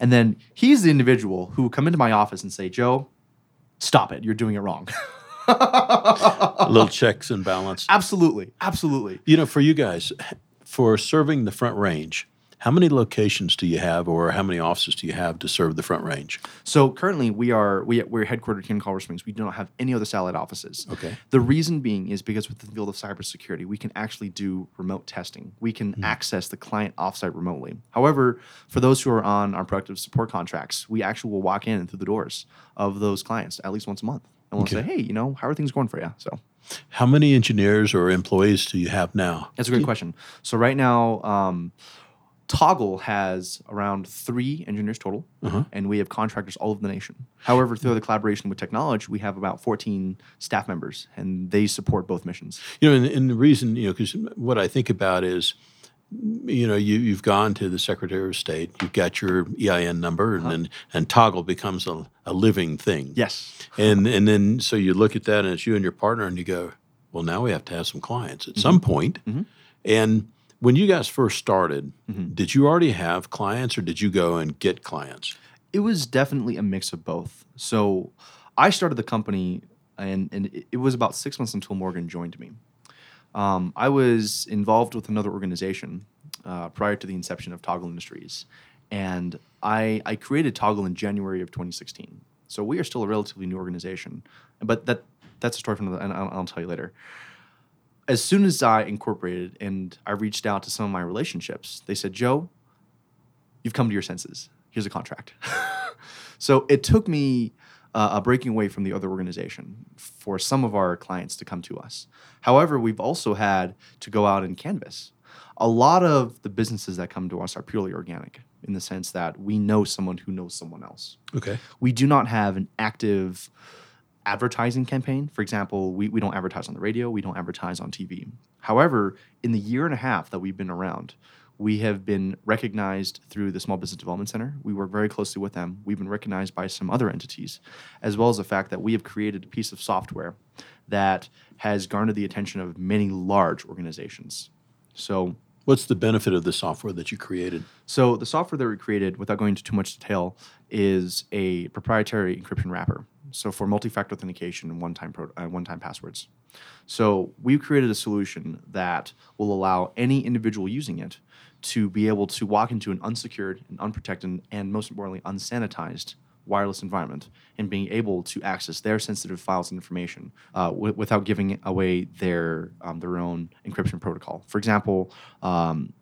And then he's the individual who come into my office and say, Joe, stop it, you're doing it wrong. Little checks and balance. absolutely, absolutely. You know, for you guys, for serving the Front Range, How many locations do you have, or how many offices do you have to serve the Front Range? So currently, we are we, we're headquartered here in Colorado Springs. We do not have any other satellite offices. Okay. The reason being is because with the field of cybersecurity, we can actually do remote testing. We can Mm-hmm. access the client offsite remotely. However, for those who are on our productive support contracts, we actually will walk in through the doors of those clients at least once a month, and we'll Okay. say, "Hey, you know, how are things going for you?" So How many engineers or employees do you have now? That's a great question. So right now, um, Toggle has around three engineers total, Uh-huh. and we have contractors all over the nation. However, through the collaboration with technology, we have about 14 staff members, and they support both missions. You know, and, and the reason, you know, because what I think about is, you know, you, you've gone to the Secretary of State, you've got your EIN number, and uh-huh. then and Toggle becomes a, a living thing. Yes. And and then so you look at that, and it's you and your partner, and you go, well, now we have to have some clients at some mm-hmm. point. Mm-hmm. And when you guys first started, did you already have clients, or did you go and get clients? It was definitely a mix of both. So I started the company, and, and it- was about six months until Morgan joined me. Um, I was involved with another organization uh, prior to the inception of Toggle Industries, and I, I created Toggle in January of 2016. So we are still a relatively new organization, but that that's a story from another, and I'll, I'll tell you later. As soon as I incorporated and I reached out to some of my relationships, they said, "Joe, you've come to your senses. Here's a contract." so it took me uh, a breaking away from the other organization for some of our clients to come to us. However, we've also had to go out and canvas. A lot of the businesses that come to us are purely organic in the sense that we know someone who knows someone else. Okay. We do not have an active advertising campaign. For example, we, we don't advertise on the radio, we don't advertise on TV. However, in the year and a half that we've been around, we have been recognized through the Small Business Development Center. We work very closely with them. We've been recognized by some other entities, as well as the fact that we have created a piece of software that has garnered the attention of many large organizations. So, What's the benefit of the software that you created? so the software that we created, without going into too much detail, is a proprietary encryption wrapper. So for multi-factor authentication and one-time pro- uh, one-time passwords. So we've created a solution that will allow any individual using it to be able to walk into an unsecured and unprotected and most importantly unsanitized wireless environment and being able to access their sensitive files and information uh, wi- without giving away their um, their own encryption protocol. For example, um,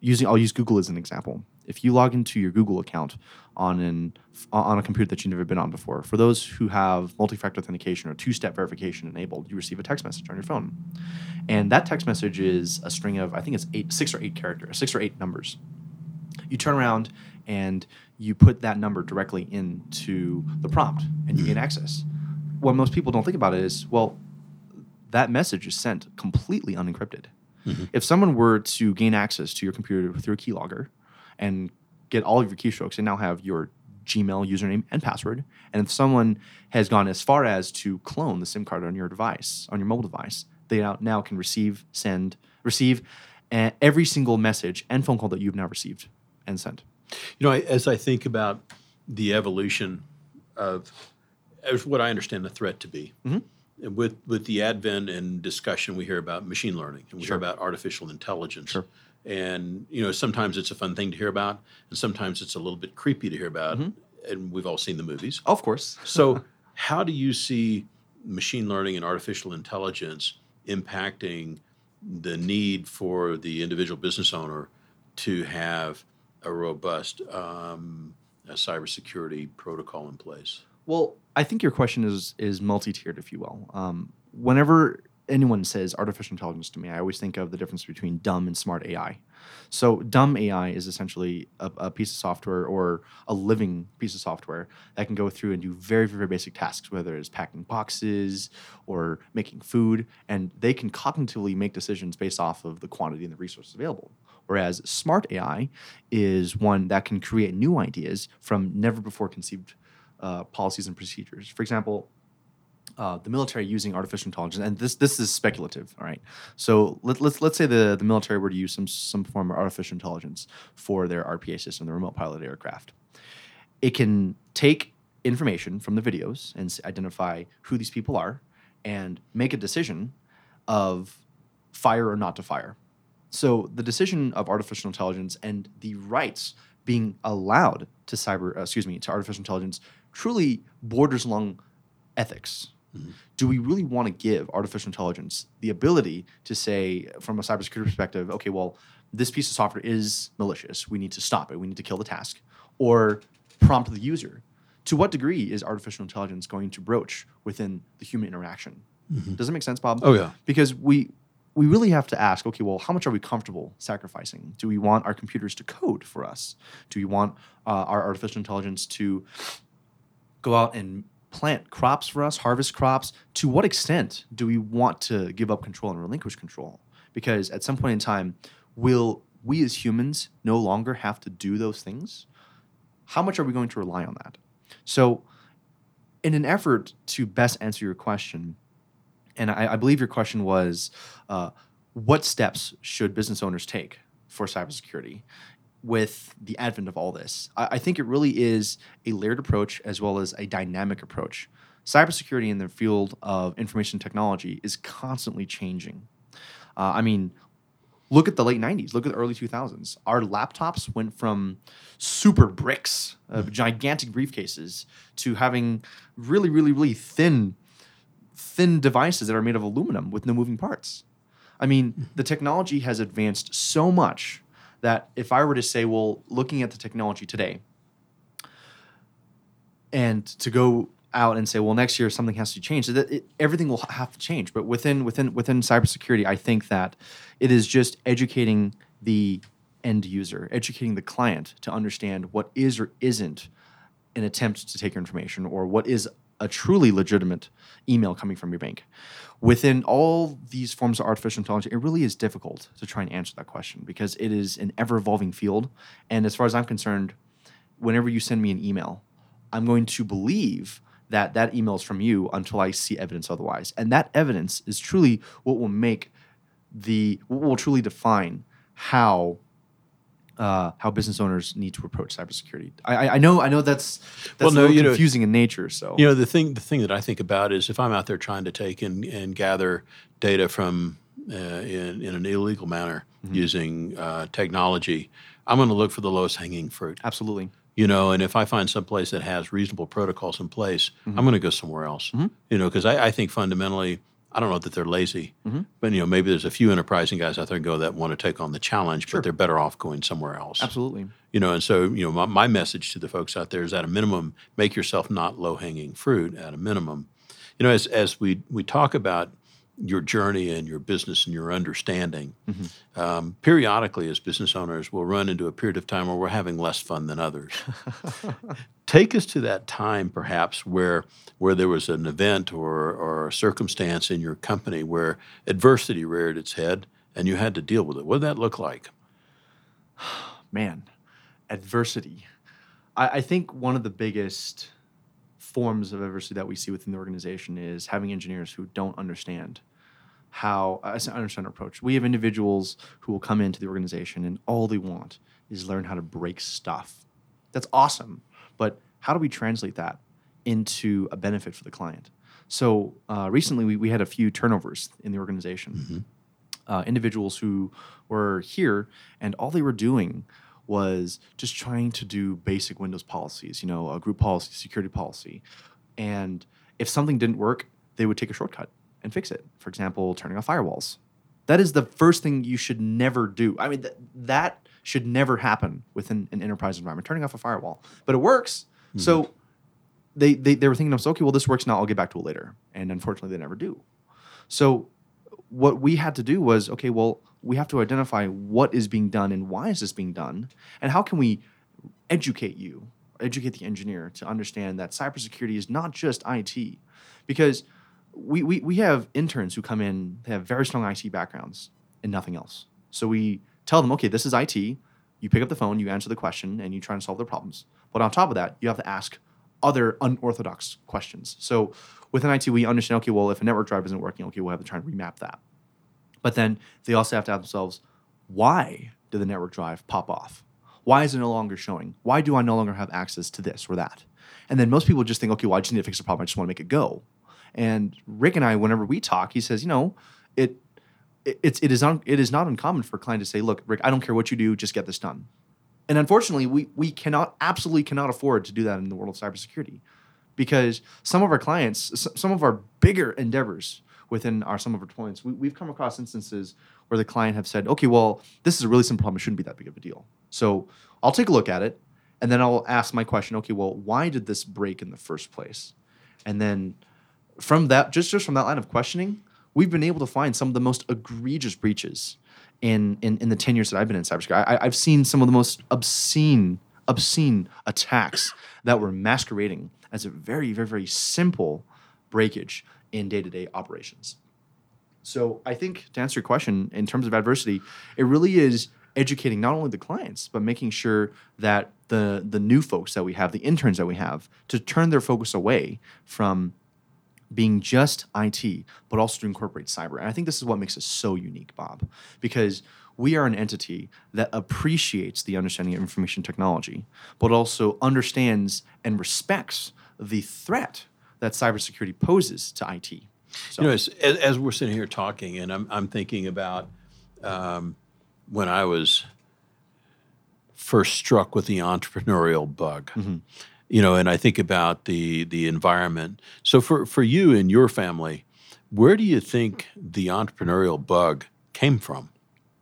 using I'll use Google as an example. If you log into your Google account on an on a computer that you've never been on before, for those who have multi-factor authentication or two-step verification enabled, you receive a text message on your phone, and that text message is a string of I think it's eight, six or eight characters, six or eight numbers. You turn around and you put that number directly into the prompt, and you gain mm. access. What most people don't think about is, well, that message is sent completely unencrypted. Mm-hmm. If someone were to gain access to your computer through a keylogger and get all of your keystrokes and now have your Gmail username and password, and if someone has gone as far as to clone the SIM card on your device, on your mobile device, they now, can receive, send, receive uh, every single message and phone call that you've now received and sent. You know, as I think about the evolution of, as what I understand the threat to be, and with with the advent and discussion, we hear about machine learning and we Sure. hear about artificial intelligence. Sure. And you know, sometimes it's a fun thing to hear about, and sometimes it's a little bit creepy to hear about. And we've all seen the movies. Of course. So, how do you see machine learning and artificial intelligence impacting the need for the individual business owner to have a robust um, a cybersecurity protocol in place? Well, I think your question is is multi-tiered, if you will. Um, whenever anyone says artificial intelligence to me, I always think of the difference between dumb and smart AI. So, dumb AI is essentially a, a piece of software or a living piece of software that can go through and do very, very basic tasks, whether it's packing boxes or making food, and they can cognitively make decisions based off of the quantity and the resources available. Whereas smart AI is one that can create new ideas from never before conceived uh, policies and procedures. For example, uh, the military using artificial intelligence, and this this is speculative. All right, so let, let's let's say the the military were to use some some form of artificial intelligence for their RPA system, the remote pilot aircraft. It can take information from the videos and identify who these people are, and make a decision of fire or not to fire. So the decision of artificial intelligence and the rights being allowed to cyber, uh, excuse me, to artificial intelligence truly borders along ethics. Do we really want to give artificial intelligence the ability to say, from a cybersecurity perspective, okay, well, this piece of software is malicious. We need to stop it. We need to kill the task, or prompt the user. To what degree is artificial intelligence going to broach within the human interaction? Does it make sense, Bob? Oh, yeah. Because we we really have to ask, okay, well, how much are we comfortable sacrificing? Do we want our computers to code for us? Do we want uh, our artificial intelligence to go out and plant crops for us, harvest crops? To what extent do we want to give up control and relinquish control? Because at some point in time, will we as humans no longer have to do those things? How much are we going to rely on that? So, in an effort to best answer your question, and I, I believe your question was, uh, what steps should business owners take for cybersecurity with the advent of all this? I, I think it really is a layered approach as well as a dynamic approach. Cybersecurity in the field of information technology is constantly changing. Uh, I mean, look at the late 90s look at the early 2000s our laptops went from super bricks uh, gigantic briefcases to having really really really thin thin devices that are made of aluminum with no moving parts i mean the technology has advanced so much that if i were to say well looking at the technology today and to go out and say, well, next year something has to change. That it, everything will have to change. But within within within cybersecurity, I think that it is just educating the end user, educating the client to understand what is or isn't an attempt to take your information, or what is a truly legitimate email coming from your bank. Within all these forms of artificial intelligence, it really is difficult to try and answer that question because it is an ever evolving field. And as far as I'm concerned, whenever you send me an email, I'm going to believe that that email is from you until I see evidence otherwise. And that evidence is truly what will make the what will truly define how uh, how business owners need to approach cybersecurity. I, I- know I know that's that's Well, no, you know- confusing in nature. So You know, the thing the thing that I think about is if I'm out there trying to take and, and gather data from uh, in, in an illegal manner using uh, technology, I'm going to look for the lowest hanging fruit. absolutely. You know, and if I find some place that has reasonable protocols in place, I'm going to go somewhere else. You know, because I, I think fundamentally, I don't know that they're lazy, mm-hmm. but you know, maybe there's a few enterprising guys out there go that want to take on the challenge, but they're better off going somewhere else. Absolutely. You know, and so you know, my, my message to the folks out there is at a minimum, make yourself not low hanging fruit. At a minimum, you know, as as we we talk about your journey and your business and your understanding, um, periodically as business owners, we'll run into a period of time where we're having less fun than others. Take us to that time, perhaps, where where there was an event or or a circumstance in your company where adversity reared its head and you had to deal with it. What did that look like? man, adversity. I, I think one of the biggest forms of adversity that we see within the organization is having engineers who don't understand how I understand our approach. We have individuals who will come into the organization and all they want is learn how to break stuff. That's awesome, but how do we translate that into a benefit for the client? So uh, recently, we, we had a few turnovers in the organization uh, individuals who were here and all they were doing was just trying to do basic Windows policies, you know, a group policy, security policy. And if something didn't work, they would take a shortcut and fix it. For example, turning off firewalls. That is the first thing you should never do. I mean, th- that should never happen within an enterprise environment, turning off a firewall. But it works. Mm-hmm. So they, they, they were thinking okay, well, this works now. I'll get back to it later. And unfortunately, they never do. So what we had to do was okay well we have to identify what is being done and why is this being done and how can we educate you educate the engineer to understand that cybersecurity is not just it because we, we, we have interns who come in they have very strong it backgrounds and nothing else so we tell them okay this is it you pick up the phone you answer the question and you try and solve their problems but on top of that you have to ask other unorthodox questions so within it we understand okay well if a network drive isn't working okay we'll have to try and remap that but then they also have to ask themselves, why did the network drive pop off? Why is it no longer showing? Why do I no longer have access to this or that? And then most people just think, okay, well, I just need to fix the problem. I just want to make it go. And Rick and I, whenever we talk, he says, you know, it it- it's it is un, it is not uncommon for a client to say, "Look, Rick, I don't care what you do, just get this done." And unfortunately, we we cannot absolutely cannot afford to do that in the world of cybersecurity because some of our clients, some of our bigger endeavors within our some of our deployments, we, we've come across instances where the client have said, "Okay, well, this is a really simple problem; it shouldn't be that big of a deal." So I'll take a look at it, and then I'll ask my question. Okay, well, why did this break in the first place? And then from that, just just from that line of questioning, we've been able to find some of the most egregious breaches in in, in the ten years that I've been in cybersecurity. I, I've seen some of the most obscene obscene attacks that were masquerading as a very very very simple breakage in day to day operations. So I think to answer your question in terms of adversity, it really is educating not only the clients but making sure that the the new folks that we have, the interns that we have, to turn their focus away from being just IT, but also to incorporate cyber. And I think this is what makes us so unique, Bob, because we are an entity that appreciates the understanding of information technology, but also understands and respects the threat that cybersecurity poses to IT. So, You know, as, as, as we're sitting here talking, and I'm, I'm thinking about um, when I was first struck with the entrepreneurial bug. You know, and I think about the the environment. So for for you and your family, where do you think the entrepreneurial bug came from?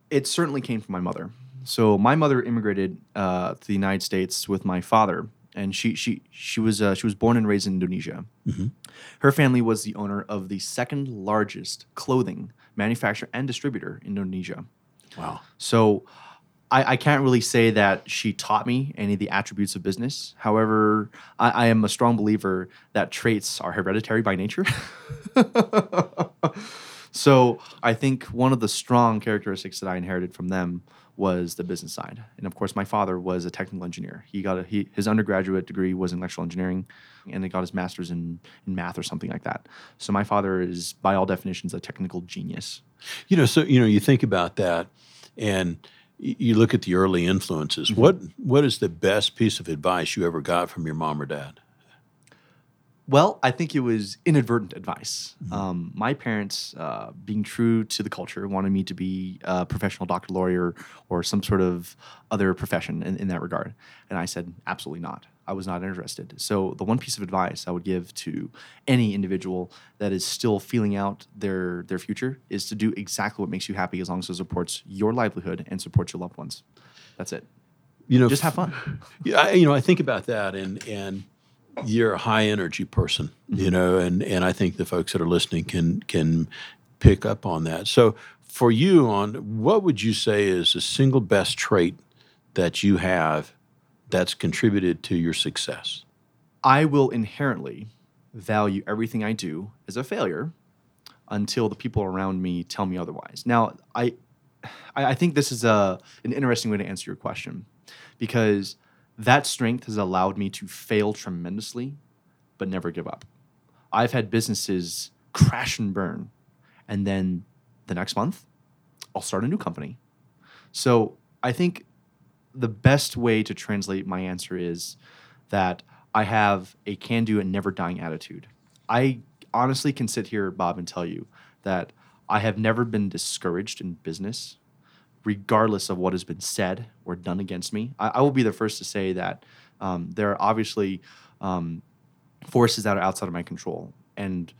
it certainly came from my mother. So my mother immigrated uh, to the United States with my father, and she she she was uh, she was born and raised in Indonesia. Her family was the owner of the second largest clothing manufacturer and distributor in Indonesia. Wow. So I, I can't really say that she taught me any of the attributes of business. However, I, I am a strong believer that traits are hereditary by nature. so I think one of the strong characteristics that I inherited from them was the business side. And of course, my father was a technical engineer. He got a, he, his undergraduate degree was in electrical engineering, and he got his master's in, in math or something like that. So my father is, by all definitions, a technical genius. You know, so you know, you think about that, and you look at the early influences. Mm-hmm. What what is the best piece of advice you ever got from your mom or dad? Well, I think it was inadvertent advice. Um, my parents, uh, being true to the culture, wanted me to be a professional doctor, lawyer, or some sort of other profession in, in that regard. And I said, absolutely not. I was not interested. So, the one piece of advice I would give to any individual that is still feeling out their, their future is to do exactly what makes you happy as long as it supports your livelihood and supports your loved ones. That's it. You know, Just have fun. Yeah, I, you know, I think about that, and and you're a high energy person, Mm-hmm. you know, and and I think the folks that are listening can can pick up on that. So, for you, on what would you say is the single best trait that you have that's contributed to your success? I will inherently value everything I do as a failure until the people around me tell me otherwise. Now, I, I think this is a an interesting way to answer your question because that strength has allowed me to fail tremendously, but never give up. I've had businesses crash and burn, and then the next month, I'll start a new company. So I think the best way to translate my answer is that I have a can do and never dying attitude. I honestly can sit here, Bob, and tell you that I have never been discouraged in business, regardless of what has been said or done against me. I, I will be the first to say that um, there are obviously um, forces that are outside of my control. And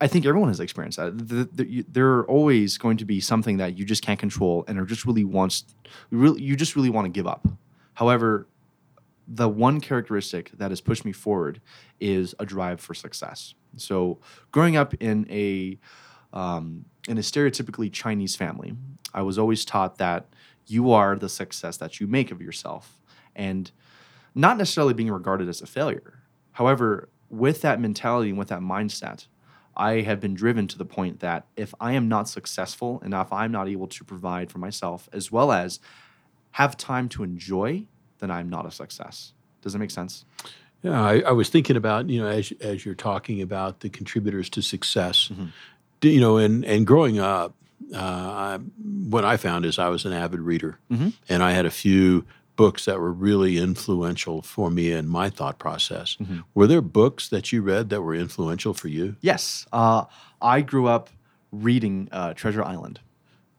I think everyone has experienced that. Th- th- you- There are always going to be something that you just can't control and are just really wants, really, you just really want to give up. However, the one characteristic that has pushed me forward is a drive for success. So, growing up in a um, in a stereotypically Chinese family, I was always taught that you are the success that you make of yourself, and not necessarily being regarded as a failure. However, with that mentality and with that mindset, I have been driven to the point that if I am not successful and if I'm not able to provide for myself as well as have time to enjoy, then I'm not a success. Does that make sense? Yeah, I, I was thinking about you know as as you're talking about the contributors to success, do- you know, and and growing up, uh, I, what I found is I was an avid reader, and I had a few books that were really influential for me in my thought process. Were there books that you read that were influential for you? Yes. Uh, I grew up reading uh, Treasure Island.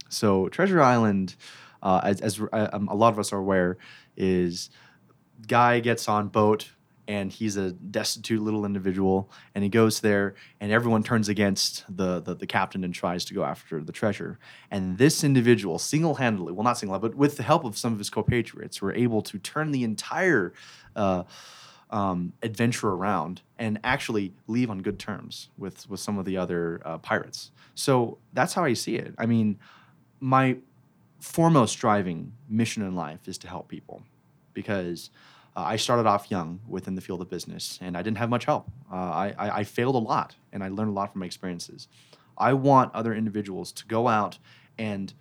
So Treasure Island, uh, as, as um, a lot of us are aware, is guy gets on boat and he's a destitute little individual and he goes there and everyone turns against the, the, the captain and tries to go after the treasure and this individual single-handedly well not single but with the help of some of his compatriots were able to turn the entire uh, um, adventure around and actually leave on good terms with with some of the other uh, pirates. So that's how i see it. I mean my foremost driving mission in life is to help people because uh, I started off young within the field of business, and I didn't have much help. Uh, I, I, I, failed a lot, and I learned a lot from my experiences. I want other individuals to go out and,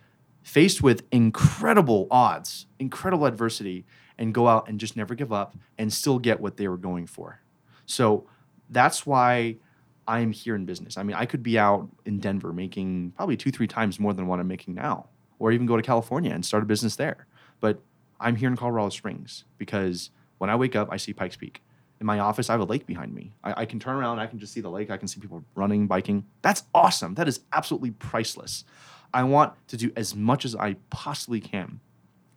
faced with incredible odds, incredible adversity, and go out and just never give up and still get what they were going for. So that's why I am here in business. I mean, I could be out in Denver making probably two, three times more than what I'm making now, or even go to California and start a business there. But I'm here in Colorado Springs because when I wake up, I see Pikes Peak. In my office, I have a lake behind me. I, I can turn around, I can just see the lake. I can see people running, biking. That's awesome. That is absolutely priceless. I want to do as much as I possibly can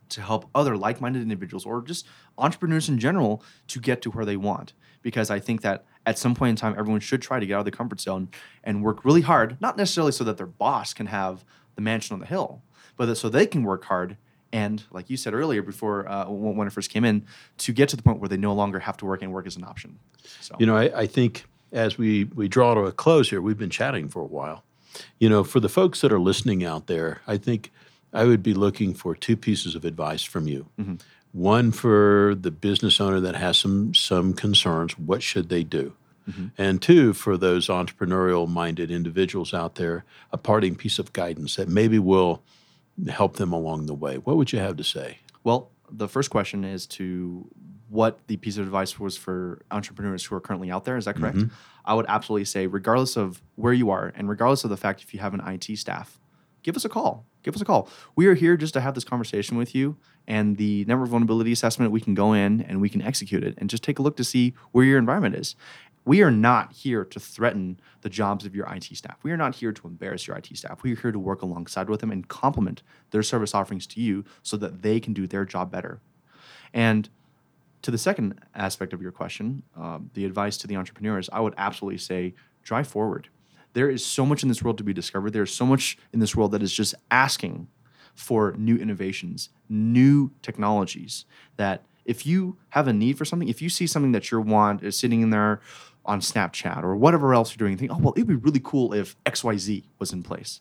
to help other like minded individuals or just entrepreneurs in general to get to where they want. Because I think that at some point in time, everyone should try to get out of the comfort zone and work really hard, not necessarily so that their boss can have the mansion on the hill, but so they can work hard and like you said earlier before uh, when it first came in to get to the point where they no longer have to work and work as an option so you know I, I, think as we we draw to a close here we've been chatting for a while you know for the folks that are listening out there i think i would be looking for two pieces of advice from you mm-hmm. one for the business owner that has some some concerns what should they do mm-hmm. and two for those entrepreneurial minded individuals out there a parting piece of guidance that maybe will help them along the way. What would you have to say? Well, the first question is to what the piece of advice was for entrepreneurs who are currently out there. Is that correct? Mm-hmm. I would absolutely say, regardless of where you are and regardless of the fact if you have an IT staff, give us a call. Give us a call. We are here just to have this conversation with you. And the network vulnerability assessment, we can go in and we can execute it and just take a look to see where your environment is. We are not here to threaten the jobs of your IT staff. We are not here to embarrass your IT staff. We are here to work alongside with them and complement their service offerings to you so that they can do their job better. And to the second aspect of your question, um, the advice to the entrepreneurs, I would absolutely say drive forward. There is so much in this world to be discovered. There's so much in this world that is just asking for new innovations, new technologies that if you have a need for something, if you see something that you want is sitting in there on Snapchat or whatever else you're doing, think, oh, well, it'd be really cool if XYZ was in place.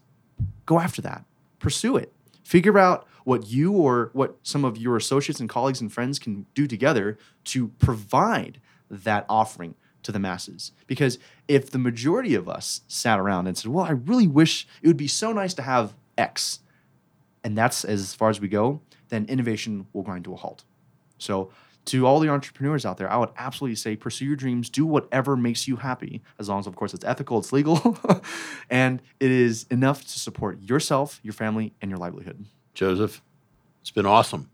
Go after that, pursue it. Figure out what you or what some of your associates and colleagues and friends can do together to provide that offering to the masses. Because if the majority of us sat around and said, well, I really wish it would be so nice to have X, and that's as far as we go, then innovation will grind to a halt. So to all the entrepreneurs out there, I would absolutely say pursue your dreams, do whatever makes you happy, as long as, of course, it's ethical, it's legal, and it is enough to support yourself, your family, and your livelihood. Joseph, it's been awesome.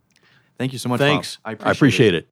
Thank you so much. Thanks. Bob. I appreciate, I appreciate it. it.